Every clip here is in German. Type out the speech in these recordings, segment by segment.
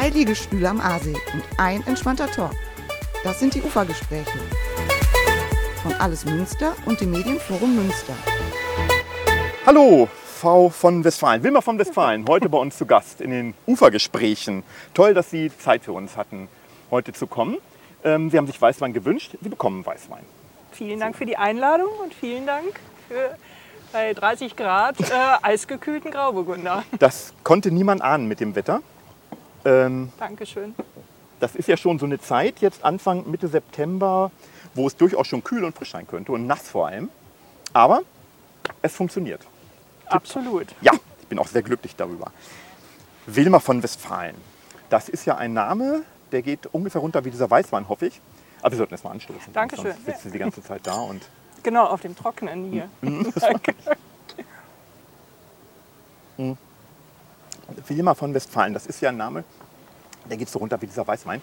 zwei Liegestühle am Aasee und ein entspannter Talk. Das sind die Ufergespräche von Alles Münster und dem Medienforum Münster. Hallo, Frau von Westfalen, Wilma von Westfalen, heute bei uns zu Gast in den Ufergesprächen. Toll, dass Sie Zeit für uns hatten, heute zu kommen. Ähm, Sie haben sich Weißwein gewünscht, Sie bekommen Weißwein. Vielen Dank für die Einladung und vielen Dank für bei 30 Grad äh, eisgekühlten Grauburgunder. Das konnte niemand ahnen mit dem Wetter. Ähm, Dankeschön. das ist ja schon so eine Zeit, jetzt Anfang, Mitte September, wo es durchaus schon kühl und frisch sein könnte und nass vor allem. Aber es funktioniert. Absolut. Ja, ich bin auch sehr glücklich darüber. Wilma von Westfalen. Das ist ja ein Name, der geht ungefähr runter wie dieser Weißwein, hoffe ich. Aber wir sollten erst mal anstoßen. Dankeschön. Sonst sitzen Sie die ganze Zeit da und Genau, auf dem Trockenen hier. Mhm. Danke. Wilma von Westfalen, das ist ja ein Name, der geht so runter wie dieser Weißwein.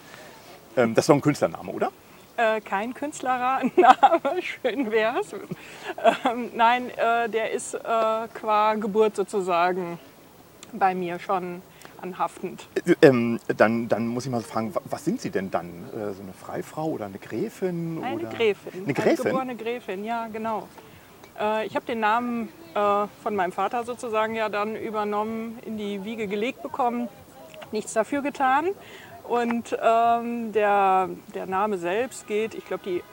Ähm, das ist doch ein Künstlername, oder? Äh, kein Künstlername, schön wär's. Ähm, nein, äh, der ist äh, qua Geburt sozusagen bei mir schon anhaftend. Äh, Ähm, dann, dann muss ich mal fragen, wa- was sind Sie denn dann? Äh, so eine Freifrau oder eine Gräfin? Eine oder? Gräfin. Eine Gräfin? geborene Gräfin, ja, genau. Äh, ich habe den Namen äh, von meinem Vater sozusagen ja dann übernommen, in die Wiege gelegt bekommen, nichts dafür getan. Und ähm, der, der Name selbst geht, ich glaube, die,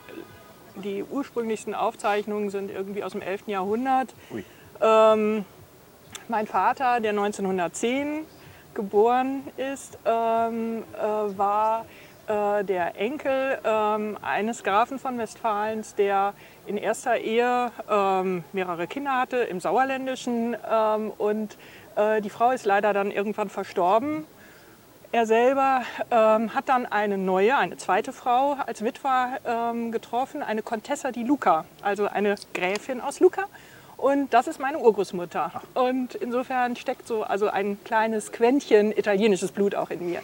die ursprünglichsten Aufzeichnungen sind irgendwie aus dem 11. Jahrhundert. Ähm, mein Vater, der 1910 geboren ist, ähm, äh, war äh, der Enkel ähm, eines Grafen von Westfalens, der in erster Ehe ähm, mehrere Kinder hatte im Sauerländischen. Ähm, und äh, die Frau ist leider dann irgendwann verstorben. Er selber ähm, hat dann eine neue, eine zweite Frau als Witwer ähm, getroffen, eine Contessa di Luca, also eine Gräfin aus Luca. Und das ist meine Urgroßmutter. Und insofern steckt so also ein kleines Quäntchen italienisches Blut auch in mir.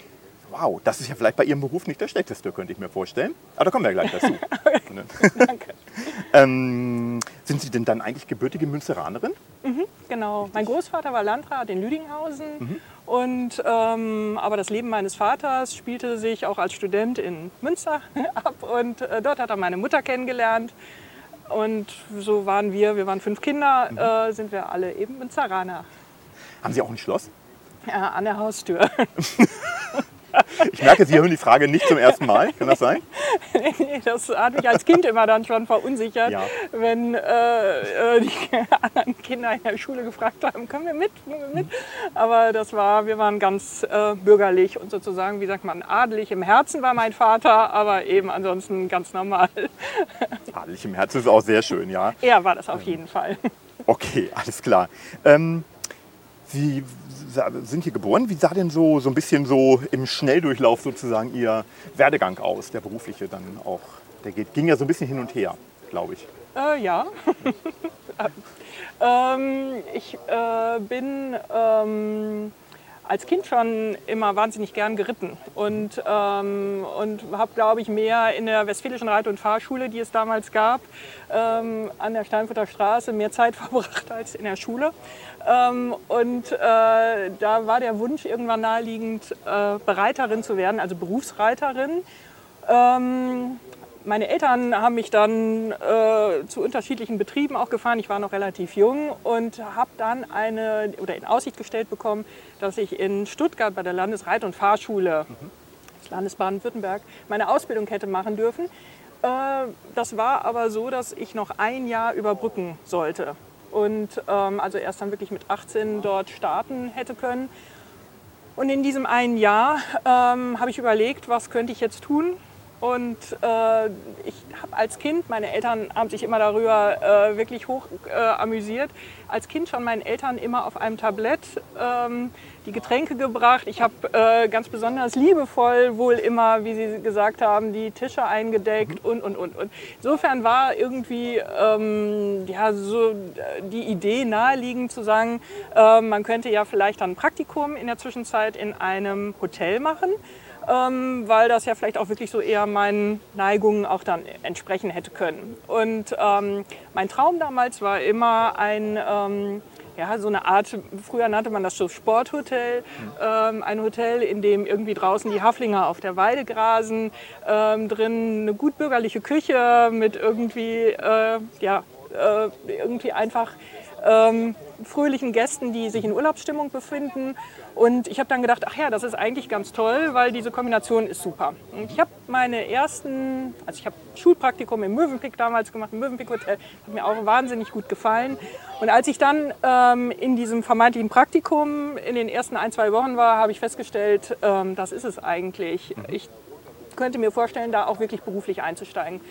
Wow, das ist ja vielleicht bei Ihrem Beruf nicht der schlechteste, könnte ich mir vorstellen. Aber da kommen wir gleich dazu. Danke. ähm, sind Sie denn dann eigentlich gebürtige Münsteranerin? Genau. Mein Großvater war Landrat in Lüdinghausen. Und, ähm, aber das Leben meines Vaters spielte sich auch als Student in Münster ab. Und äh, dort hat er meine Mutter kennengelernt. Und so waren wir, wir waren fünf Kinder, äh, sind wir alle eben Münsteraner. Haben Sie auch ein Schloss? Ja, an der Haustür. Ich merke, Sie hören die Frage nicht zum ersten Mal. Kann das sein? Nee, das hat mich als Kind immer dann schon verunsichert, Ja. wenn äh, äh, die anderen Kinder in der Schule gefragt haben, können wir mit, mit? Aber das war, wir waren ganz äh, bürgerlich und sozusagen, wie sagt man, adelig im Herzen war mein Vater, aber eben ansonsten ganz normal. Adelig im Herzen ist auch sehr schön, ja. Er war das auf jeden Fall. Okay, alles klar. Ähm, Sie sind hier geboren. Wie sah denn so, so ein bisschen so im Schnelldurchlauf sozusagen Ihr Werdegang aus, der berufliche dann auch? Der geht, ging ja so ein bisschen hin und her, glaube ich. Äh, ja. ähm, ich äh, bin ähm, als Kind schon immer wahnsinnig gern geritten und, ähm, und habe, glaube ich, mehr in der Westfälischen Reit- und Fahrschule, die es damals gab, ähm, an der Steinfurter Straße mehr Zeit verbracht als in der Schule. Ähm, und äh, da war der Wunsch irgendwann naheliegend, äh, Bereiterin zu werden, also Berufsreiterin. Ähm, meine Eltern haben mich dann äh, zu unterschiedlichen Betrieben auch gefahren. Ich war noch relativ jung und habe dann eine oder in Aussicht gestellt bekommen, dass ich in Stuttgart bei der Landesreit- und Fahrschule des Landes Baden-Württemberg meine Ausbildung hätte machen dürfen. Äh, das war aber so, dass ich noch ein Jahr überbrücken sollte und ähm, also erst dann wirklich mit 18 dort starten hätte können. Und in diesem einen Jahr ähm, habe ich überlegt, was könnte ich jetzt tun. Und äh, ich habe als Kind, meine Eltern haben sich immer darüber äh, wirklich hoch äh, amüsiert, als Kind schon meinen Eltern immer auf einem Tablett ähm, die Getränke gebracht. Ich habe äh, ganz besonders liebevoll wohl immer, wie Sie gesagt haben, die Tische eingedeckt und, und, und. und. Insofern war irgendwie ähm, ja, so äh, die Idee naheliegend zu sagen, äh, man könnte ja vielleicht dann ein Praktikum in der Zwischenzeit in einem Hotel machen ähm, weil das ja vielleicht auch wirklich so eher meinen Neigungen auch dann entsprechen hätte können. Und ähm, mein Traum damals war immer ein ähm, ja, so eine Art, früher nannte man das so Sporthotel, ähm, ein Hotel, in dem irgendwie draußen die Haflinger auf der Weide grasen, ähm, drin eine gut bürgerliche Küche mit irgendwie, äh, ja, äh, irgendwie einfach ähm, fröhlichen Gästen, die sich in Urlaubsstimmung befinden. Und ich habe dann gedacht, ach ja, das ist eigentlich ganz toll, weil diese Kombination ist super. Und ich habe meine ersten, also ich habe Schulpraktikum im Mövenpick damals gemacht, im Mövenpick Hotel, hat mir auch wahnsinnig gut gefallen. Und als ich dann ähm, in diesem vermeintlichen Praktikum in den ersten ein, zwei Wochen war, habe ich festgestellt, ähm, das ist es eigentlich. Ich könnte mir vorstellen, da auch wirklich beruflich einzusteigen.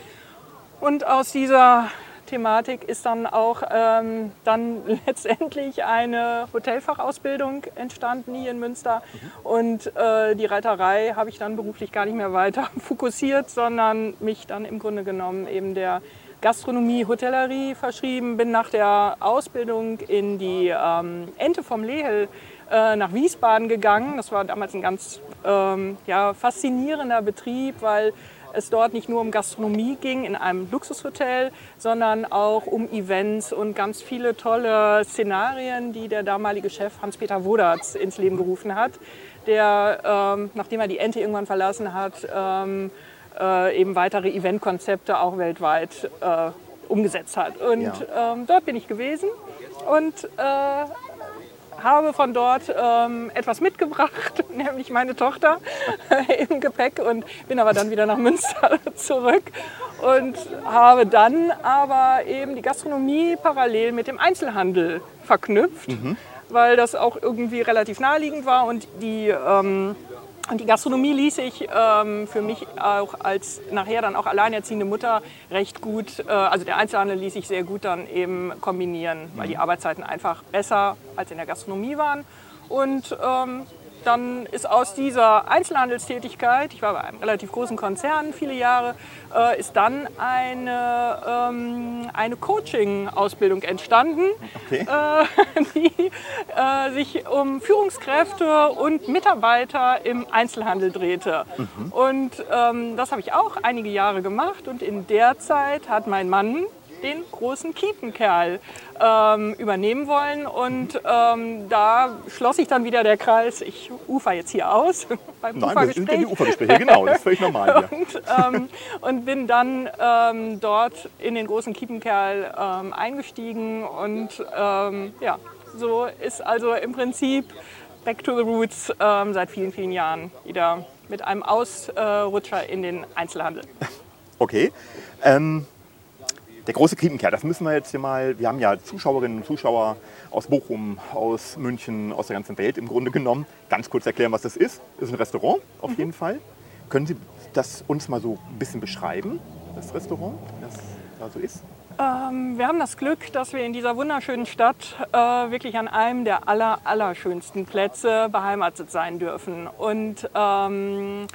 Und aus dieser Thematik ist dann auch ähm, dann letztendlich eine Hotelfachausbildung entstanden hier in Münster. Und äh, die Reiterei habe ich dann beruflich gar nicht mehr weiter fokussiert, sondern mich dann im Grunde genommen eben der Gastronomie, Hotellerie verschrieben, bin nach der Ausbildung in die ähm, Ente vom Lehel äh, nach Wiesbaden gegangen. Das war damals ein ganz ähm, ja, faszinierender Betrieb, weil es dort nicht nur um Gastronomie ging in einem Luxushotel, sondern auch um Events und ganz viele tolle Szenarien, die der damalige Chef Hans-Peter Wodatz ins Leben gerufen hat, der, ähm, nachdem er die Ente irgendwann verlassen hat, ähm, äh, eben weitere Eventkonzepte auch weltweit äh, umgesetzt hat. Und Ja. ähm, dort bin ich gewesen und äh, habe von dort ähm, etwas mitgebracht, nämlich meine Tochter im Gepäck und bin aber dann wieder nach Münster zurück und habe dann aber eben die Gastronomie parallel mit dem Einzelhandel verknüpft, weil das auch irgendwie relativ naheliegend war und die ähm, und die Gastronomie ließ ich ähm, für mich auch als nachher dann auch alleinerziehende Mutter recht gut, äh, also der Einzelhandel ließ sich sehr gut dann eben kombinieren, weil die Arbeitszeiten einfach besser als in der Gastronomie waren. Und ähm, dann ist aus dieser Einzelhandelstätigkeit, ich war bei einem relativ großen Konzern viele Jahre, äh, ist dann eine, ähm, eine Coaching-Ausbildung entstanden, Okay. äh, die äh, sich um Führungskräfte und Mitarbeiter im Einzelhandel drehte. Und ähm, das habe ich auch einige Jahre gemacht und in der Zeit hat mein Mann den großen Kiepenkerl ähm, übernehmen wollen und ähm, da schloss sich dann wieder der Kreis. Ich ufer jetzt hier aus beim Nein, wir sind in die Ufergespräch. Ufergespräche, genau, das ist völlig normal hier. Und, ähm, und bin dann ähm, dort in den großen Kiepenkerl ähm, eingestiegen und ähm, ja, so ist also im Prinzip Back to the Roots seit vielen, vielen Jahren wieder mit einem Ausrutscher in den Einzelhandel. Okay. Ähm, der große Kiepenkerl, das müssen wir jetzt hier mal, wir haben ja Zuschauerinnen und Zuschauer aus Bochum, aus München, aus der ganzen Welt im Grunde genommen. Ganz kurz erklären, was das ist. Das ist ein Restaurant, auf jeden Fall. Können Sie das uns mal so ein bisschen beschreiben, das Restaurant, das da so ist? Ähm, wir haben das Glück, dass wir in dieser wunderschönen Stadt äh, wirklich an einem der aller, allerschönsten Plätze beheimatet sein dürfen. Und ähm,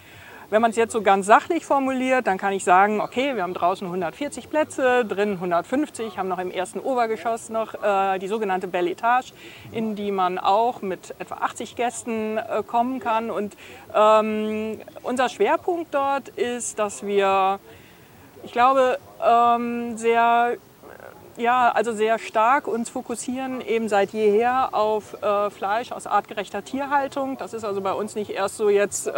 wenn man es jetzt so ganz sachlich formuliert, dann kann ich sagen, okay, wir haben draußen 140 Plätze, drin 150, haben noch im ersten Obergeschoss noch äh, die sogenannte Belle Etage, in die man auch mit etwa 80 Gästen äh, kommen kann. Und ähm, unser Schwerpunkt dort ist, dass wir ich glaube, ähm, sehr, ja, also sehr stark uns fokussieren eben seit jeher auf äh, Fleisch aus artgerechter Tierhaltung. Das ist also bei uns nicht erst so jetzt äh,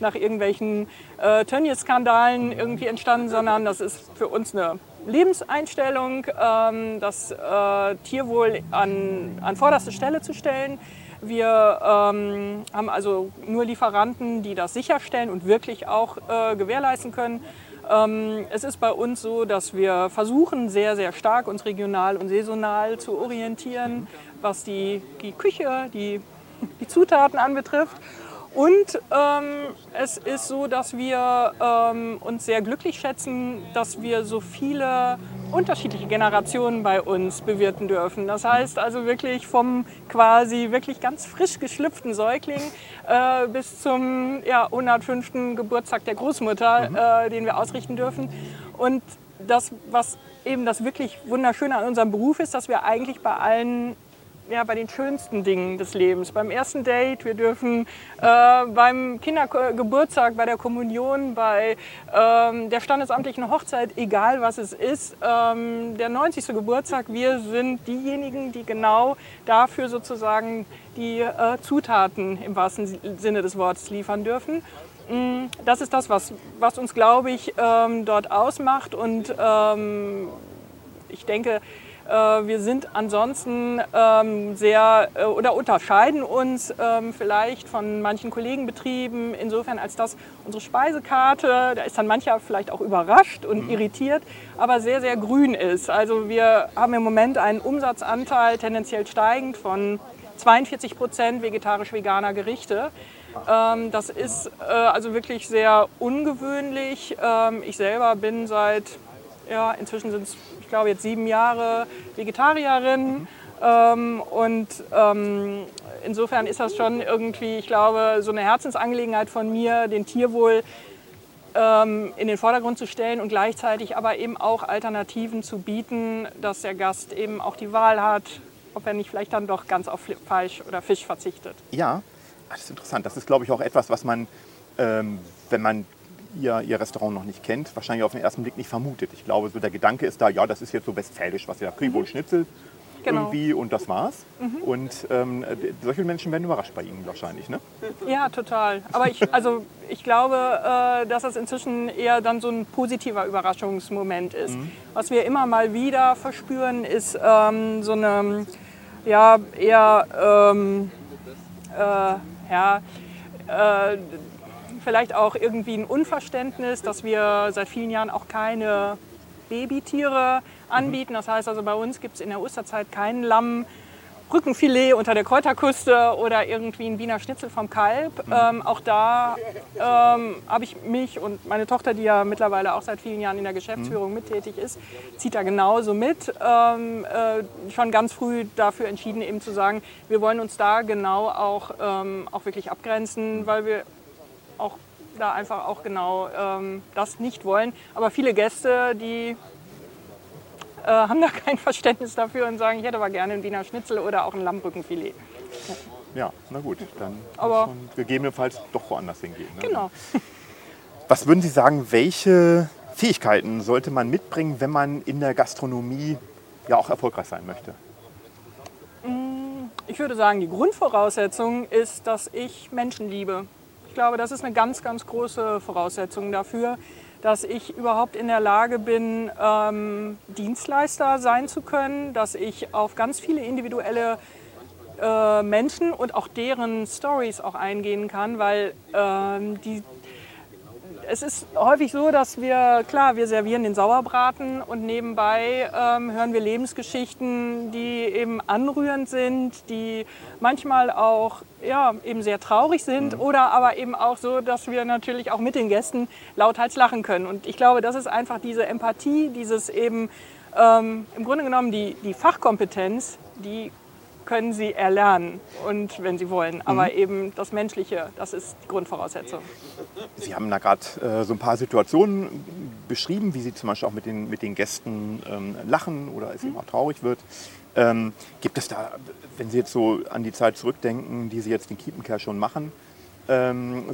nach irgendwelchen äh, Tönnies-Skandalen irgendwie entstanden, sondern das ist für uns eine Lebenseinstellung, ähm, das äh, Tierwohl an, an vorderste Stelle zu stellen. Wir ähm, haben also nur Lieferanten, die das sicherstellen und wirklich auch äh, gewährleisten können. Ähm, es ist bei uns so, dass wir versuchen, sehr, sehr stark uns regional und saisonal zu orientieren, was die, die Küche, die, die Zutaten anbetrifft. Und ähm, es ist so, dass wir ähm, uns sehr glücklich schätzen, dass wir so viele unterschiedliche Generationen bei uns bewirten dürfen. Das heißt also wirklich vom quasi wirklich ganz frisch geschlüpften Säugling äh, bis zum ja, 105. Geburtstag der Großmutter, äh, den wir ausrichten dürfen. Und das, was eben das wirklich Wunderschöne an unserem Beruf ist, dass wir eigentlich bei allen ja, bei den schönsten Dingen des Lebens. Beim ersten Date, wir dürfen äh, beim Kindergeburtstag, bei der Kommunion, bei ähm, der standesamtlichen Hochzeit, egal was es ist, ähm, der 90. Geburtstag, wir sind diejenigen, die genau dafür sozusagen die äh, Zutaten im wahrsten Sinne des Wortes liefern dürfen. Mm, das ist das, was, was uns, glaube ich, ähm, dort ausmacht. Und ähm, ich denke, wir sind ansonsten ähm, sehr äh, oder unterscheiden uns ähm, vielleicht von manchen Kollegenbetrieben insofern, als dass unsere Speisekarte, da ist dann mancher vielleicht auch überrascht und mhm. irritiert, aber sehr, sehr grün ist. Also wir haben im Moment einen Umsatzanteil tendenziell steigend von 42 Prozent vegetarisch-veganer Gerichte. Ähm, das ist äh, also wirklich sehr ungewöhnlich. ich selber bin seit, ja, inzwischen sind es glaube jetzt sieben Jahre Vegetarierin. Mhm. Ähm, und ähm, insofern ist das schon irgendwie, ich glaube, so eine Herzensangelegenheit von mir, den Tierwohl ähm, in den Vordergrund zu stellen und gleichzeitig aber eben auch Alternativen zu bieten, dass der Gast eben auch die Wahl hat, ob er nicht vielleicht dann doch ganz auf Fleisch oder Fisch verzichtet. Ja, das ist interessant. Das ist, glaube ich, auch etwas, was man, ähm, wenn man ihr, ihr Restaurant noch nicht kennt, wahrscheinlich auf den ersten Blick nicht vermutet. Ich glaube, so der Gedanke ist da, ja, das ist jetzt so westfälisch, was ja Kriebel mhm. Schnitzel genau. irgendwie und das war's. Mhm. Und ähm, solche Menschen werden überrascht bei Ihnen wahrscheinlich, ne? Ja, total. Aber ich, also, ich glaube, äh, dass das inzwischen eher dann so ein positiver Überraschungsmoment ist. Mhm. Was wir immer mal wieder verspüren, ist ähm, so eine, ja, eher, ähm, äh, ja, äh, vielleicht auch irgendwie ein Unverständnis, dass wir seit vielen Jahren auch keine Babytiere anbieten. Das heißt also, bei uns gibt es in der Osterzeit keinen Lamm. Rückenfilet unter der Kräuterküste oder irgendwie ein Wiener Schnitzel vom Kalb. Mhm. Ähm, auch da ähm, habe ich mich und meine Tochter, die ja mittlerweile auch seit vielen Jahren in der Geschäftsführung mhm. mittätig ist, zieht da genauso mit. Ähm, äh, schon ganz früh dafür entschieden, eben zu sagen, wir wollen uns da genau auch, ähm, auch wirklich abgrenzen, weil wir auch da einfach auch genau ähm, das nicht wollen. Aber viele Gäste, die äh, haben da kein Verständnis dafür und sagen, ich hätte aber gerne einen Wiener Schnitzel oder auch ein Lammrückenfilet. Ja, na gut, dann aber muss man gegebenenfalls doch woanders hingehen. Ne? Genau. Was würden Sie sagen, welche Fähigkeiten sollte man mitbringen, wenn man in der Gastronomie ja auch erfolgreich sein möchte? Mm, ich würde sagen, die Grundvoraussetzung ist, dass ich Menschen liebe. Ich glaube, das ist eine ganz, ganz große Voraussetzung dafür, dass ich überhaupt in der Lage bin, ähm, Dienstleister sein zu können, dass ich auf ganz viele individuelle äh, Menschen und auch deren Stories auch eingehen kann, weil ähm, die es ist häufig so, dass wir, klar, wir servieren den Sauerbraten und nebenbei ähm, hören wir Lebensgeschichten, die eben anrührend sind, die manchmal auch ja, eben sehr traurig sind mhm. oder aber eben auch so, dass wir natürlich auch mit den Gästen lauthals lachen können. Und ich glaube, das ist einfach diese Empathie, dieses eben ähm, im Grunde genommen die, die Fachkompetenz, die können sie erlernen und wenn sie wollen. Aber mhm. eben das Menschliche, das ist die Grundvoraussetzung. Sie haben da gerade äh, so ein paar Situationen beschrieben, wie Sie zum Beispiel auch mit den, mit den Gästen ähm, lachen oder es mhm. eben auch traurig wird. Ähm, gibt es da, wenn Sie jetzt so an die Zeit zurückdenken, die Sie jetzt in Kiepenkerl schon machen, ähm,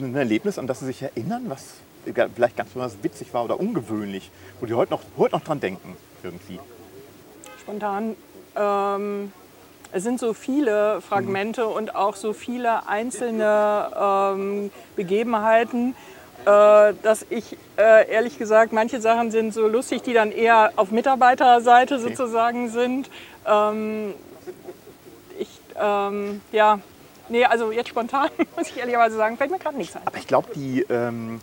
ein Erlebnis, an das Sie sich erinnern, was vielleicht ganz besonders witzig war oder ungewöhnlich, wo Sie heute noch, heute noch dran denken irgendwie? Spontan ähm, es sind so viele Fragmente mhm. und auch so viele einzelne ähm, Begebenheiten, äh, dass ich äh, ehrlich gesagt, manche Sachen sind so lustig, die dann eher auf Mitarbeiterseite sozusagen sind. Ähm, ich, ähm, ja, nee, also jetzt spontan muss ich ehrlicherweise sagen, fällt mir gerade nichts ein. Aber ich glaube, die, ähm,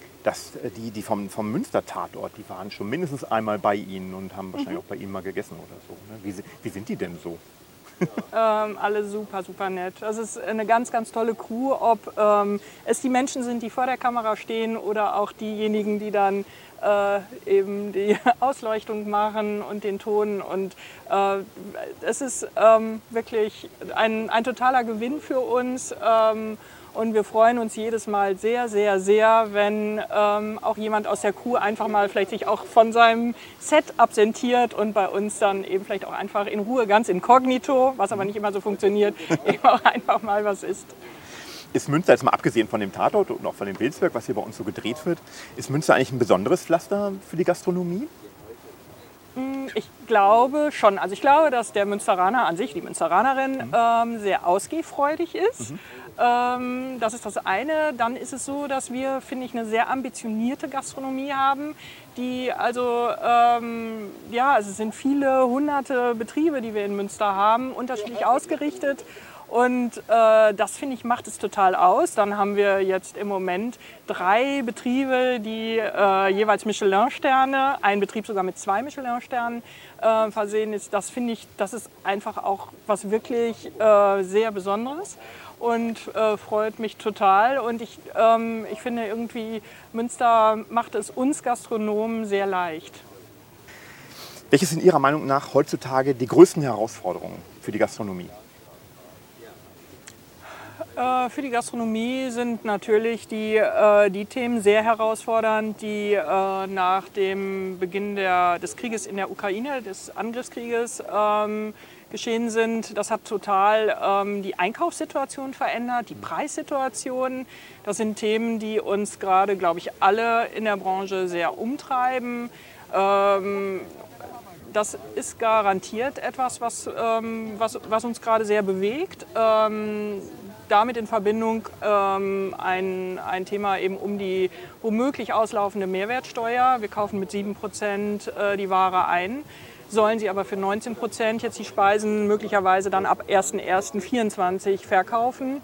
die, die vom, vom Münster-Tatort, die waren schon mindestens einmal bei Ihnen und haben wahrscheinlich mhm. auch bei Ihnen mal gegessen oder so. Ne? Wie, wie sind die denn so? ähm, alle super, super nett. Das ist eine ganz, ganz tolle Crew, ob ähm, es die Menschen sind, die vor der Kamera stehen oder auch diejenigen, die dann äh, eben die Ausleuchtung machen und den Ton. Und äh, es ist ähm, wirklich ein, ein totaler Gewinn für uns. Und wir freuen uns jedes Mal sehr, sehr, sehr, wenn ähm, auch jemand aus der Crew einfach mal vielleicht sich auch von seinem Set absentiert und bei uns dann eben vielleicht auch einfach in Ruhe, ganz inkognito, was aber nicht immer so funktioniert, eben auch einfach mal was ist. Ist Münster, jetzt mal abgesehen von dem Tatort und auch von dem Bildswerk, was hier bei uns so gedreht wird, ist Münster eigentlich ein besonderes Pflaster für die Gastronomie? Ich glaube schon. Also ich glaube, dass der Münsteraner an sich, die Münsteranerin, mhm. ähm, sehr ausgehfreudig ist. Mhm. Ähm, das ist das eine. Dann ist es so, dass wir, finde ich, eine sehr ambitionierte Gastronomie haben, die also, ähm, ja, also es sind viele hunderte Betriebe, die wir in Münster haben, unterschiedlich ausgerichtet. Und äh, das finde ich macht es total aus. Dann haben wir jetzt im Moment drei Betriebe, die äh, jeweils Michelin-Sterne, ein Betrieb sogar mit zwei Michelin-Sternen äh, versehen ist. Das finde ich, das ist einfach auch was wirklich äh, sehr Besonderes und äh, freut mich total. Und ich, ähm, ich finde irgendwie, Münster macht es uns Gastronomen sehr leicht. Welche sind Ihrer Meinung nach heutzutage die größten Herausforderungen für die Gastronomie? Äh, für die Gastronomie sind natürlich die, äh, die Themen sehr herausfordernd, die äh, nach dem Beginn der, des Krieges in der Ukraine, des Angriffskrieges, ähm, geschehen sind. Das hat total ähm, die Einkaufssituation verändert, die Preissituation. Das sind Themen, die uns gerade, glaube ich, alle in der Branche sehr umtreiben. Ähm, das ist garantiert etwas, was, ähm, was, was uns gerade sehr bewegt. Ähm, damit in Verbindung ähm, ein, ein Thema eben um die womöglich auslaufende Mehrwertsteuer. Wir kaufen mit 7 Prozent äh, die Ware ein, sollen sie aber für 19 Prozent jetzt die Speisen möglicherweise dann ab 1.1.24 verkaufen,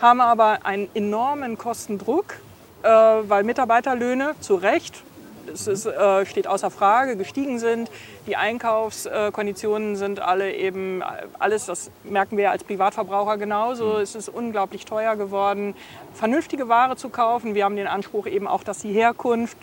haben aber einen enormen Kostendruck, äh, weil Mitarbeiterlöhne zu Recht es ist, äh, steht außer Frage, gestiegen sind. Die Einkaufskonditionen sind alle eben, alles, das merken wir als Privatverbraucher genauso. Mhm. Es ist unglaublich teuer geworden, vernünftige Ware zu kaufen. Wir haben den Anspruch eben auch, dass die Herkunft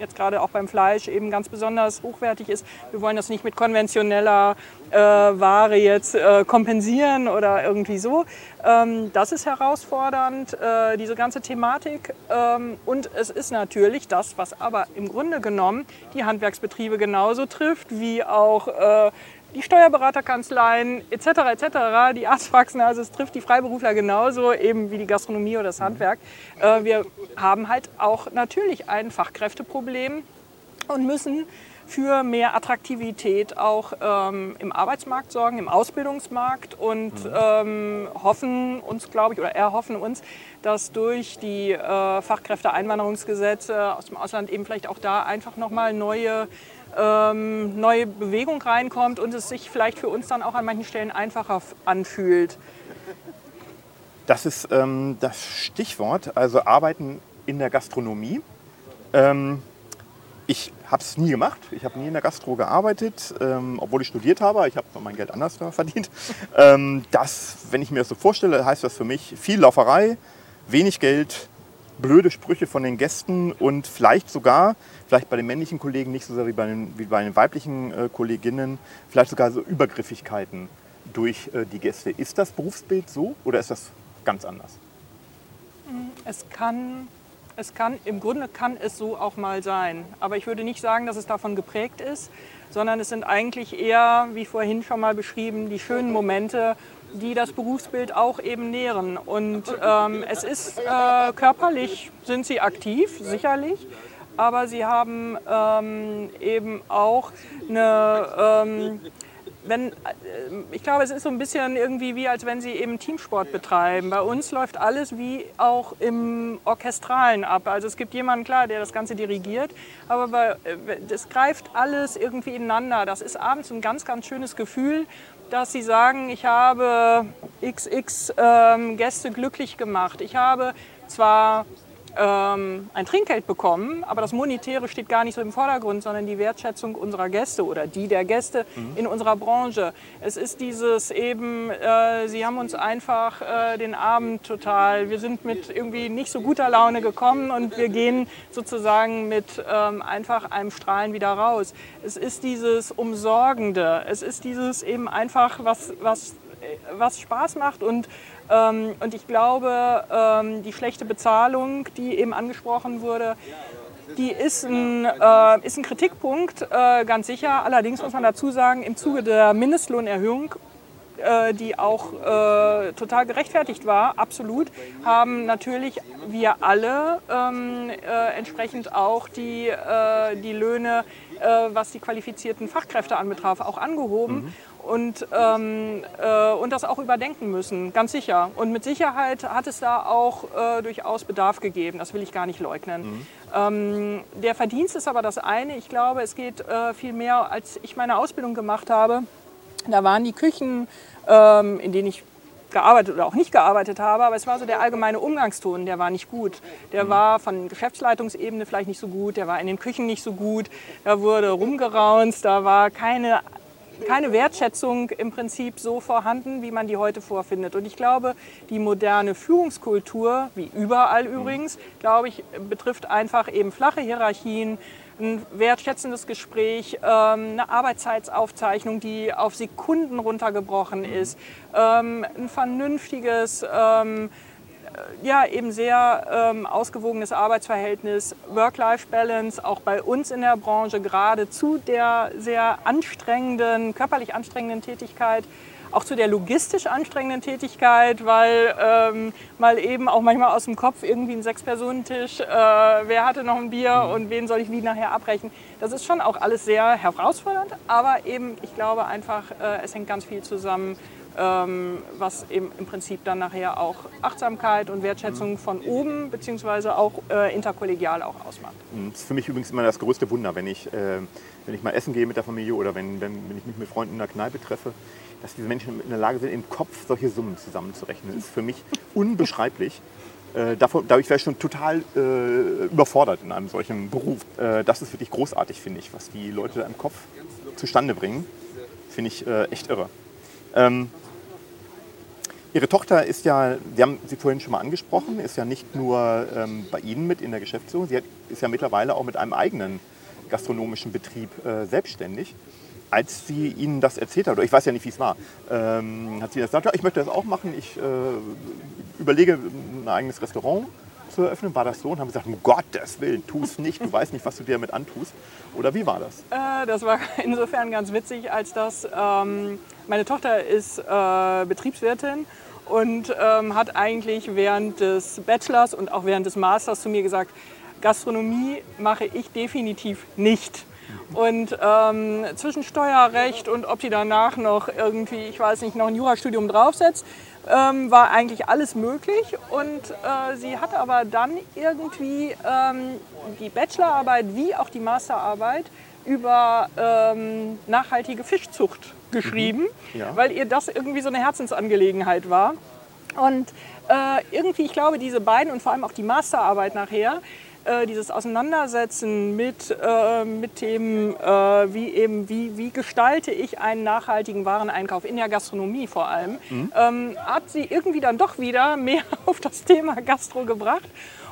jetzt gerade auch beim Fleisch eben ganz besonders hochwertig ist. Wir wollen das nicht mit konventioneller äh, Ware jetzt äh, kompensieren oder irgendwie so. Ähm, das ist herausfordernd, äh, diese ganze Thematik. Ähm, und es ist natürlich das, was aber im Grunde genommen die Handwerksbetriebe genauso trifft, wie auch äh, die Steuerberaterkanzleien etc. etc., die Arztpraxen, also es trifft die Freiberufler genauso eben wie die Gastronomie oder das Handwerk. Äh, wir haben halt auch natürlich ein Fachkräfteproblem und müssen für mehr Attraktivität auch ähm, im Arbeitsmarkt sorgen, im Ausbildungsmarkt und mhm. ähm, hoffen uns, glaube ich, oder erhoffen uns, dass durch die äh, Fachkräfteeinwanderungsgesetze aus dem Ausland eben vielleicht auch da einfach nochmal neue ähm, neue Bewegung reinkommt und es sich vielleicht für uns dann auch an manchen Stellen einfacher anfühlt. Das ist ähm, das Stichwort, also Arbeiten in der Gastronomie. Ähm, ich habe es nie gemacht. Ich habe nie in der Gastro gearbeitet, ähm, obwohl ich studiert habe. Ich habe mein Geld anders verdient. Ähm, das, wenn ich mir das so vorstelle, heißt das für mich viel Lauferei, wenig Geld, blöde Sprüche von den Gästen und vielleicht sogar, vielleicht bei den männlichen Kollegen nicht so sehr wie bei den, wie bei den weiblichen äh, Kolleginnen, vielleicht sogar so Übergriffigkeiten durch äh, die Gäste. Ist das Berufsbild so oder ist das ganz anders? Es kann, es kann, im Grunde kann es so auch mal sein. Aber ich würde nicht sagen, dass es davon geprägt ist, sondern es sind eigentlich eher, wie vorhin schon mal beschrieben, die schönen Momente, die das Berufsbild auch eben nähren. Und ähm, es ist äh, körperlich sind sie aktiv, sicherlich, aber sie haben ähm, eben auch eine ähm, wenn, äh, ich glaube, es ist so ein bisschen irgendwie wie, als wenn sie eben Teamsport betreiben. Bei uns läuft alles wie auch im Orchestralen ab. Also es gibt jemanden, klar, der das Ganze dirigiert, aber es äh, greift alles irgendwie ineinander. Das ist abends ein ganz, ganz schönes Gefühl dass sie sagen, ich habe XX ähm, Gäste glücklich gemacht. Ich habe zwar ähm, ein Trinkgeld bekommen, aber das Monetäre steht gar nicht so im Vordergrund, sondern die Wertschätzung unserer Gäste oder die der Gäste mhm. in unserer Branche. Es ist dieses eben, äh, sie haben uns einfach äh, den Abend total, wir sind mit irgendwie nicht so guter Laune gekommen und wir gehen sozusagen mit ähm, einfach einem Strahlen wieder raus. Es ist dieses Umsorgende, es ist dieses eben einfach, was, was was Spaß macht und, und ich glaube, ähm, die schlechte Bezahlung, die eben angesprochen wurde, die ist ein, äh, ist ein Kritikpunkt, äh, ganz sicher. Allerdings muss man dazu sagen, im Zuge der Mindestlohnerhöhung äh, die auch äh, total gerechtfertigt war, absolut, haben natürlich wir alle ähm, äh, entsprechend auch die, äh, die Löhne, was die qualifizierten Fachkräfte anbetraf, auch angehoben. Mhm. Und, ähm, äh, und das auch überdenken müssen, ganz sicher. Und mit Sicherheit hat es da auch durchaus Bedarf gegeben, das will ich gar nicht leugnen. Mhm. Ähm, der Verdienst ist aber das eine. Ich glaube, es geht viel mehr, als ich meine Ausbildung gemacht habe. Da waren die Küchen ähm, in denen ich gearbeitet oder auch nicht gearbeitet habe, aber es war so der allgemeine Umgangston, der war nicht gut. Der war von Geschäftsleitungsebene vielleicht nicht so gut, der war in den Küchen nicht so gut, da wurde rumgeraunzt, da war keine, keine Wertschätzung im Prinzip so vorhanden, wie man die heute vorfindet. Und ich glaube, die moderne Führungskultur, wie überall übrigens, glaube ich, betrifft einfach eben flache Hierarchien, ein wertschätzendes Gespräch, ähm, eine Arbeitszeitsaufzeichnung, die auf Sekunden runtergebrochen ist, ähm, ein vernünftiges, ähm, äh, ja, eben sehr ausgewogenes Arbeitsverhältnis, Work-Life-Balance, auch bei uns in der Branche, gerade zu der sehr anstrengenden, körperlich anstrengenden Tätigkeit auch zu der logistisch anstrengenden Tätigkeit, weil ähm, mal eben auch manchmal aus dem Kopf irgendwie ein Sechs-Personen-Tisch, äh, wer hatte noch ein Bier mhm. und wen soll ich wie nachher abbrechen. Das ist schon auch alles sehr herausfordernd, aber eben, ich glaube einfach, äh, es hängt ganz viel zusammen, ähm, was eben im Prinzip dann nachher auch Achtsamkeit und Wertschätzung von oben beziehungsweise auch äh, interkollegial auch ausmacht. Mhm. Das ist für mich übrigens immer das größte Wunder, wenn ich, äh, wenn ich mal essen gehe mit der Familie oder wenn, wenn, wenn ich mich mit Freunden in der Kneipe treffe dass diese Menschen in der Lage sind, im Kopf solche Summen zusammenzurechnen. Das ist für mich unbeschreiblich. Äh, davon, dadurch wäre ich schon total äh, überfordert in einem solchen Beruf. Äh, das ist wirklich großartig, finde ich, was die Leute da im Kopf zustande bringen. Finde ich äh, echt irre. Ähm, Ihre Tochter ist ja, Sie haben sie vorhin schon mal angesprochen, ist ja nicht nur ähm, bei Ihnen mit in der Geschäftsführung, sie hat, ist ja mittlerweile auch mit einem eigenen gastronomischen Betrieb äh, selbstständig. Als sie Ihnen das erzählt hat, oder ich weiß ja nicht, wie es war, ähm, hat sie gesagt, ja, ich möchte das auch machen, ich äh, überlege, ein eigenes Restaurant zu eröffnen. War das so? Und haben gesagt, um Gottes Willen, tu es nicht, du weißt nicht, was du dir damit antust. Oder wie war das? Äh, das war insofern ganz witzig, als dass ähm, meine Tochter ist äh, Betriebswirtin und ähm, hat eigentlich während des Bachelors und auch während des Masters zu mir gesagt, Gastronomie mache ich definitiv nicht. Und ähm, zwischen Steuerrecht und ob die danach noch irgendwie, ich weiß nicht, noch ein Jurastudium draufsetzt, ähm, war eigentlich alles möglich. Und äh, sie hat aber dann irgendwie ähm, die Bachelorarbeit wie auch die Masterarbeit über ähm, nachhaltige Fischzucht geschrieben, mhm. ja. weil ihr das irgendwie so eine Herzensangelegenheit war. Und äh, irgendwie, ich glaube, diese beiden und vor allem auch die Masterarbeit nachher, äh, dieses Auseinandersetzen mit, äh, mit Themen äh, wie eben, wie, wie gestalte ich einen nachhaltigen Wareneinkauf in der Gastronomie vor allem, mhm. ähm, hat sie irgendwie dann doch wieder mehr auf das Thema Gastro gebracht.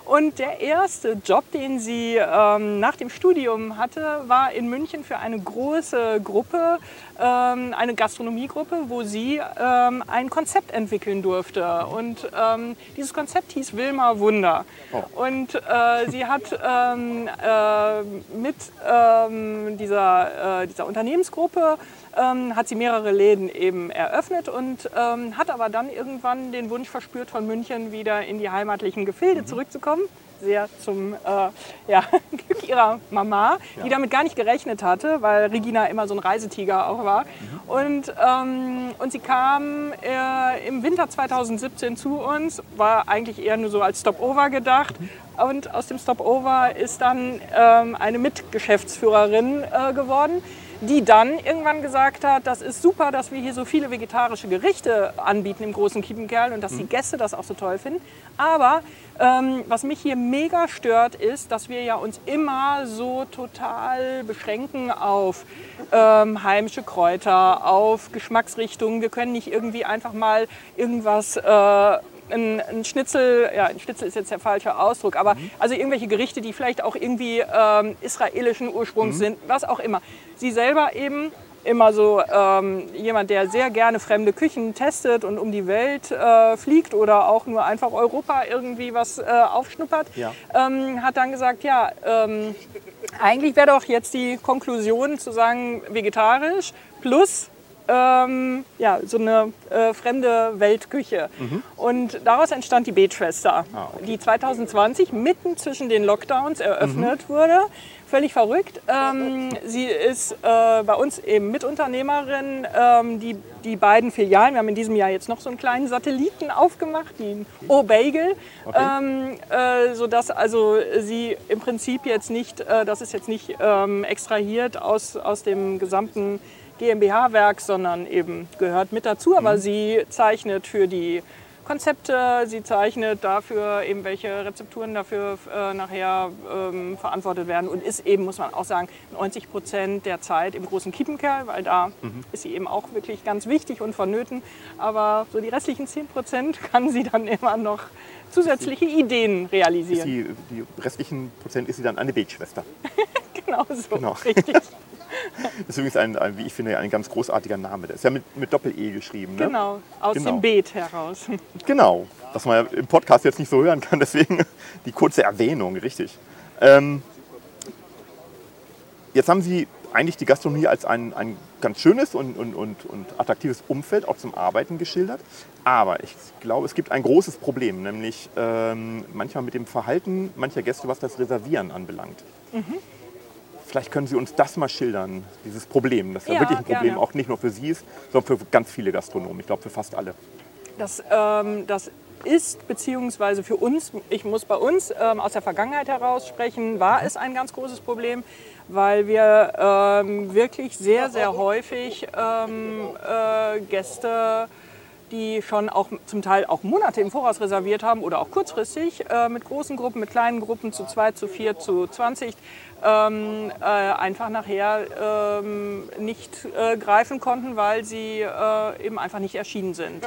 Und der erste Job, den sie ähm, nach dem Studium hatte, war in München für eine große Gruppe, ähm, eine Gastronomiegruppe, wo sie ähm, ein Konzept entwickeln durfte. Und ähm, dieses Konzept hieß Wilma Wunder. Oh. Und äh, sie hat ähm, äh, mit ähm, dieser, äh, dieser Unternehmensgruppe ähm, hat sie mehrere Läden eben eröffnet und ähm, hat aber dann irgendwann den Wunsch verspürt, von München wieder in die heimatlichen Gefilde mhm. zurückzukommen. Sehr zum äh, ja, Glück ihrer Mama, ja. die damit gar nicht gerechnet hatte, weil Regina immer so ein Reisetiger auch war. Mhm. Und, ähm, und sie kam äh, im Winter 2017 zu uns, war eigentlich eher nur so als Stopover gedacht. Mhm. Und aus dem Stopover ist dann ähm, eine Mitgeschäftsführerin äh, geworden die dann irgendwann gesagt hat, das ist super, dass wir hier so viele vegetarische Gerichte anbieten im großen Kiepenkerl und dass die mhm. Gäste das auch so toll finden. Aber ähm, was mich hier mega stört, ist, dass wir ja uns immer so total beschränken auf ähm, heimische Kräuter, auf Geschmacksrichtungen. Wir können nicht irgendwie einfach mal irgendwas äh, ein, ein, Schnitzel, ja, ein Schnitzel ist jetzt der falsche Ausdruck, aber mhm. also irgendwelche Gerichte, die vielleicht auch irgendwie ähm, israelischen Ursprungs mhm. sind, was auch immer. Sie selber eben immer so ähm, jemand, der sehr gerne fremde Küchen testet und um die Welt äh, fliegt oder auch nur einfach Europa irgendwie was äh, aufschnuppert, Ja. ähm, hat dann gesagt, ja, ähm, eigentlich wäre doch jetzt die Konklusion zu sagen, vegetarisch plus ähm, ja, so eine äh, fremde Weltküche. Und daraus entstand die Betschwester, Mhm. Ah, okay. die 2020 mitten zwischen den Lockdowns eröffnet wurde. Völlig verrückt. Ähm, sie ist äh, bei uns eben Mitunternehmerin. Ähm, die, die beiden Filialen, wir haben in diesem Jahr jetzt noch so einen kleinen Satelliten aufgemacht, den O-Bagel, ähm, äh, sodass also sie im Prinzip jetzt nicht, äh, das ist jetzt nicht ähm, extrahiert aus, aus dem gesamten GmbH-Werk, sondern eben gehört mit dazu. Aber sie zeichnet für die Konzepte, sie zeichnet dafür eben, welche Rezepturen dafür äh, nachher ähm, verantwortet werden und ist eben, muss man auch sagen, 90 Prozent der Zeit im großen Kiepenkerl, weil da ist sie eben auch wirklich ganz wichtig und vonnöten. Aber so die restlichen 10 Prozent kann sie dann immer noch zusätzliche Ideen Ist realisieren. die, die restlichen Prozent ist sie dann eine Betschwester. Genau so, Genau. richtig. Das ist übrigens ein, ein, wie ich finde, ein ganz großartiger Name. Der ist ja mit, mit Doppel-E geschrieben. Ne? Genau, aus Genau. dem Beet heraus. Genau. Was man ja im Podcast jetzt nicht so hören kann, deswegen die kurze Erwähnung, richtig. Ähm, jetzt haben Sie eigentlich die Gastronomie als ein, ein ganz schönes und, und, und, und attraktives Umfeld auch zum Arbeiten geschildert. Aber ich glaube, es gibt ein großes Problem, nämlich ähm, manchmal mit dem Verhalten mancher Gäste, was das Reservieren anbelangt. Vielleicht können Sie uns das mal schildern, dieses Problem, das ja, Ja, wirklich ein Problem gerne. auch nicht nur für Sie ist, sondern für ganz viele Gastronomen. Ich glaube, für fast alle. Das, ähm, das ist, beziehungsweise für uns, ich muss bei uns ähm, aus der Vergangenheit heraus sprechen, war es ein ganz großes Problem, weil wir ähm, wirklich sehr, sehr häufig ähm, äh, Gäste, die schon auch zum Teil auch Monate im Voraus reserviert haben oder auch kurzfristig äh, mit großen Gruppen, mit kleinen Gruppen zu zwei, zu vier, zu 20 ähm, äh, einfach nachher ähm, nicht äh, greifen konnten, weil sie äh, eben einfach nicht erschienen sind.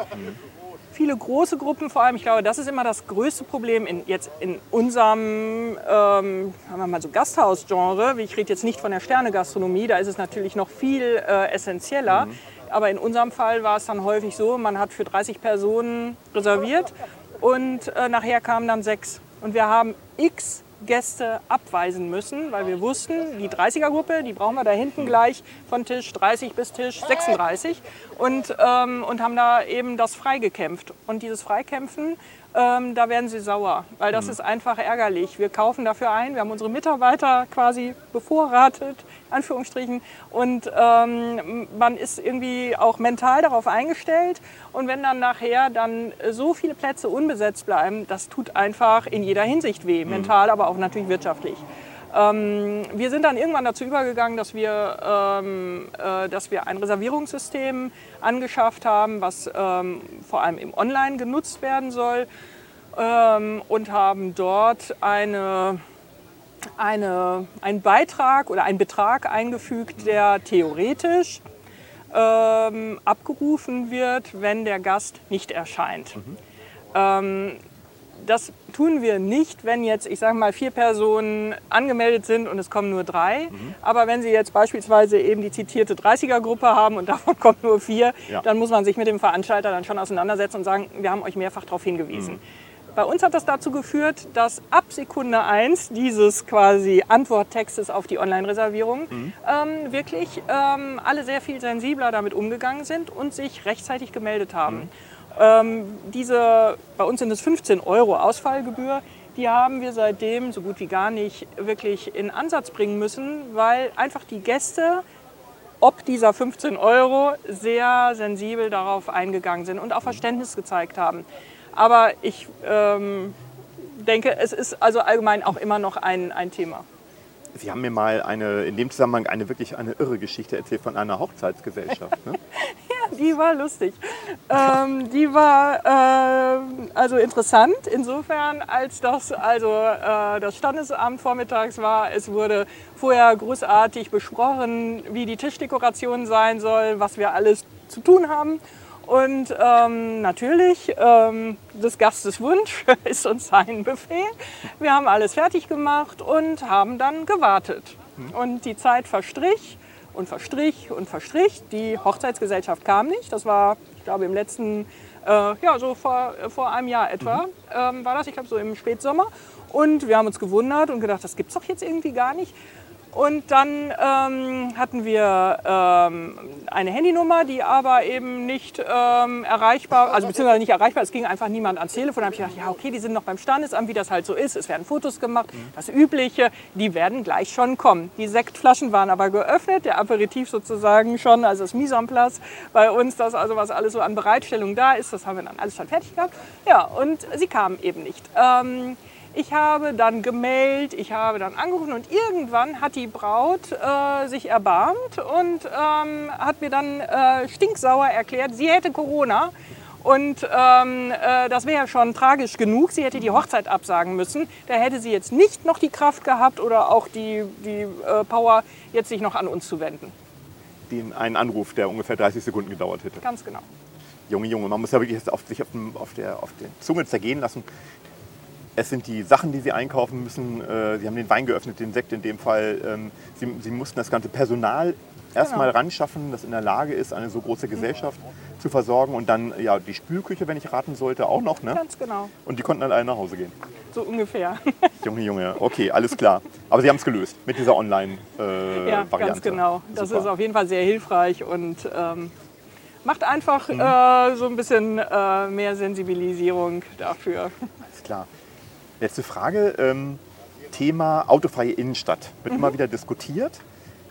Viele große Gruppen vor allem, ich glaube, das ist immer das größte Problem in, jetzt in unserem, ähm, mal so Gasthausgenre. Ich rede jetzt nicht von der Sternegastronomie, da ist es natürlich noch viel äh, essentieller. Aber in unserem Fall war es dann häufig so, man hat für 30 Personen reserviert und äh, nachher kamen dann sechs. Und wir haben x Gäste abweisen müssen, weil wir wussten, die 30er-Gruppe, die brauchen wir da hinten gleich von Tisch 30 bis Tisch 36 und, ähm, und haben da eben das freigekämpft. Und dieses Freikämpfen, ähm, da werden sie sauer, weil das ist einfach ärgerlich. Wir kaufen dafür ein, wir haben unsere Mitarbeiter quasi bevorratet, Anführungsstrichen, und ähm, man ist irgendwie auch mental darauf eingestellt. Und wenn dann nachher dann so viele Plätze unbesetzt bleiben, das tut einfach in jeder Hinsicht weh, mental, aber auch natürlich wirtschaftlich. Ähm, wir sind dann irgendwann dazu übergegangen, dass wir, ähm, äh, dass wir ein Reservierungssystem angeschafft haben, was ähm, vor allem im Online genutzt werden soll ähm, und haben dort eine, eine, einen Beitrag oder einen Betrag eingefügt, der theoretisch ähm, abgerufen wird, wenn der Gast nicht erscheint. Ähm, das tun wir nicht, wenn jetzt, ich sage mal, vier Personen angemeldet sind und es kommen nur drei. Aber wenn Sie jetzt beispielsweise eben die zitierte 30er-Gruppe haben und davon kommen nur vier, Ja. dann muss man sich mit dem Veranstalter dann schon auseinandersetzen und sagen, wir haben euch mehrfach darauf hingewiesen. Bei uns hat das dazu geführt, dass ab Sekunde 1 dieses quasi Antworttextes auf die Online-Reservierung ähm, wirklich ähm, alle sehr viel sensibler damit umgegangen sind und sich rechtzeitig gemeldet haben. Ähm, diese, bei uns sind es 15 Euro Ausfallgebühr, die haben wir seitdem so gut wie gar nicht wirklich in Ansatz bringen müssen, weil einfach die Gäste ob dieser 15 Euro sehr sensibel darauf eingegangen sind und auch Verständnis gezeigt haben. Aber ich ähm, denke, es ist also allgemein auch immer noch ein, ein Thema. Sie haben mir mal eine, in dem Zusammenhang eine wirklich eine irre Geschichte erzählt von einer Hochzeitsgesellschaft. Ne? Die war lustig. Ähm, die war äh, also interessant insofern, als das also äh, das Standesamt vormittags war. Es wurde vorher großartig besprochen, wie die Tischdekoration sein soll, was wir alles zu tun haben. Und ähm, natürlich, ähm, des Gastes Wunsch ist uns sein Buffet. Wir haben alles fertig gemacht und haben dann gewartet. Und die Zeit verstrich und verstrich und verstrich. Die Hochzeitsgesellschaft kam nicht. Das war, ich glaube, im letzten, äh, ja, so vor, vor einem Jahr etwa ähm, war das. Ich glaube, so im Spätsommer. Und wir haben uns gewundert und gedacht, das gibt es doch jetzt irgendwie gar nicht. Und dann ähm, hatten wir ähm, eine Handynummer, die aber eben nicht ähm, erreichbar, also beziehungsweise nicht erreichbar, es ging einfach niemand ans Telefon. Da habe ich gedacht, ja okay, die sind noch beim Standesamt, wie das halt so ist. Es werden Fotos gemacht, das Übliche, die werden gleich schon kommen. Die Sektflaschen waren aber geöffnet, der Aperitif sozusagen schon, also das Mise en place bei uns, das also was alles so an Bereitstellung da ist, das haben wir dann alles schon fertig gehabt. Ja, und sie kamen eben nicht. Ähm, ich habe dann gemeldet, ich habe dann angerufen und irgendwann hat die Braut äh, sich erbarmt und ähm, hat mir dann äh, stinksauer erklärt, sie hätte Corona. Und ähm, äh, das wäre ja schon tragisch genug. Sie hätte die Hochzeit absagen müssen. Da hätte sie jetzt nicht noch die Kraft gehabt oder auch die, die äh, Power, jetzt sich noch an uns zu wenden. Den einen Anruf, der ungefähr 30 Sekunden gedauert hätte. Ganz genau. Junge, Junge, man muss ja wirklich jetzt auf, sich auf, dem, auf, der, auf der Zunge zergehen lassen. Es sind die Sachen, die Sie einkaufen müssen. Äh, Sie haben den Wein geöffnet, den Sekt in dem Fall. Ähm, Sie, Sie mussten das ganze Personal erstmal Genau. ranschaffen, das in der Lage ist, eine so große Gesellschaft zu versorgen. Und dann ja, die Spülküche, wenn ich raten sollte, auch noch. Ne? Ganz genau. Und die konnten dann alle nach Hause gehen. So ungefähr. Junge, Junge, okay, alles klar. Aber Sie haben es gelöst mit dieser Online-Variante. Ja, ganz genau. Das Super. ist auf jeden Fall sehr hilfreich und ähm, macht einfach Mhm. äh, so ein bisschen äh, mehr Sensibilisierung dafür. Alles klar. Letzte Frage. Ähm, Thema autofreie Innenstadt. Wird immer wieder diskutiert.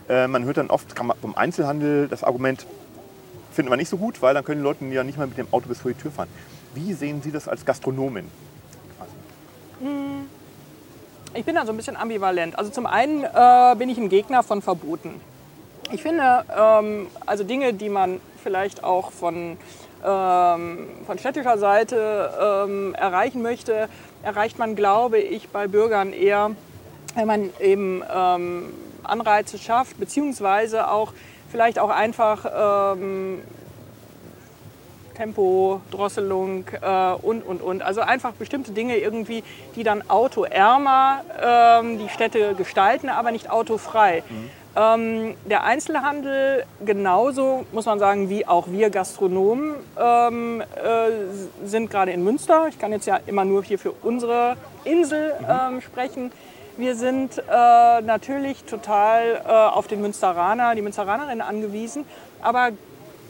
Äh, man hört dann oft man vom Einzelhandel das Argument, finden wir nicht so gut, weil dann können die Leute ja nicht mal mit dem Auto bis vor die Tür fahren. Wie sehen Sie das als Gastronomin? Ich bin da so ein bisschen ambivalent. Also zum einen äh, bin ich ein Gegner von Verboten. Ich finde, ähm, also Dinge, die man vielleicht auch von, ähm, von städtischer Seite ähm, erreichen möchte, erreicht man, glaube ich, bei Bürgern eher, wenn man eben ähm, Anreize schafft, beziehungsweise auch vielleicht auch einfach ähm, Tempodrosselung äh, und, und, und. Also einfach bestimmte Dinge irgendwie, die dann autoärmer ähm, die Städte gestalten, aber nicht autofrei. Ähm, der Einzelhandel genauso, muss man sagen, wie auch wir Gastronomen ähm, äh, sind gerade in Münster. Ich kann jetzt ja immer nur hier für unsere Insel ähm, sprechen. Wir sind äh, natürlich total äh, auf den Münsteraner, die Münsteranerinnen angewiesen, aber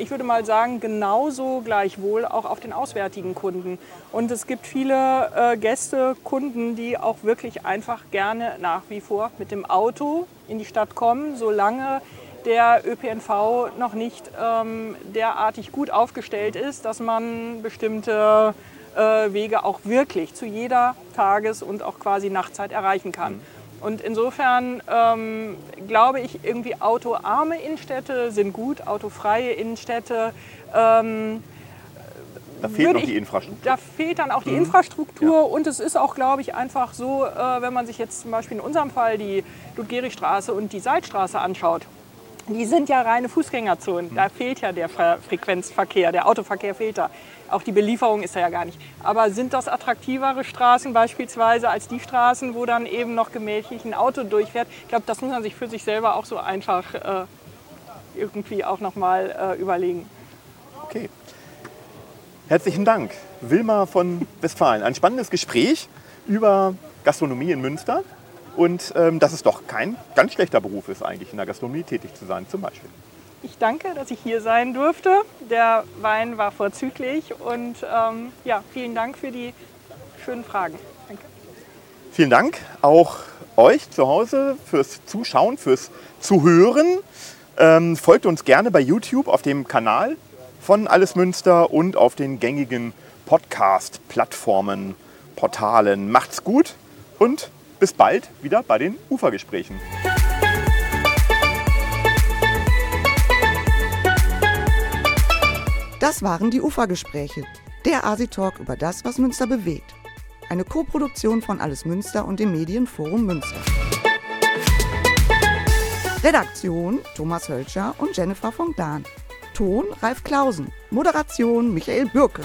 ich würde mal sagen, genauso gleichwohl auch auf den auswärtigen Kunden. Und es gibt viele äh, Gäste, Kunden, die auch wirklich einfach gerne nach wie vor mit dem Auto in die Stadt kommen, solange der ÖPNV noch nicht ähm, derartig gut aufgestellt ist, dass man bestimmte äh, Wege auch wirklich zu jeder Tages- und auch quasi Nachtzeit erreichen kann. Und insofern ähm, glaube ich, irgendwie autoarme Innenstädte sind gut, autofreie Innenstädte. Ähm, Da fehlt noch die Infrastruktur. da fehlt dann auch die Infrastruktur und es ist auch, glaube ich, einfach so, äh, wenn man sich jetzt zum Beispiel in unserem Fall die Ludgerigstraße und die Seitstraße anschaut. Die sind ja reine Fußgängerzonen. Da fehlt ja der Fre- Frequenzverkehr, der Autoverkehr fehlt da. Auch die Belieferung ist da ja gar nicht. Aber sind das attraktivere Straßen beispielsweise als die Straßen, wo dann eben noch gemächlich ein Auto durchfährt? Ich glaube, das muss man sich für sich selber auch so einfach äh, irgendwie auch nochmal äh, überlegen. Okay. Herzlichen Dank, Wilma von Westfalen. Ein spannendes Gespräch über Gastronomie in Münster und ähm, dass es doch kein ganz schlechter Beruf ist, eigentlich in der Gastronomie tätig zu sein, zum Beispiel. Ich danke, dass ich hier sein durfte. Der Wein war vorzüglich und ähm, ja, vielen Dank für die schönen Fragen. Danke. Vielen Dank auch euch zu Hause fürs Zuschauen, fürs Zuhören. Ähm, folgt uns gerne bei YouTube auf dem Kanal von Alles Münster und auf den gängigen Podcast-Plattformen, Portalen. Macht's gut und bis bald wieder bei den Ufergesprächen. Das waren die Ufergespräche, der Asi-Talk über das, was Münster bewegt. Eine Koproduktion von Alles Münster und dem Medienforum Münster. Redaktion Thomas Hölscher und Jennifer von Dahn. Ton Ralf Klausen. Moderation Michael Bürke.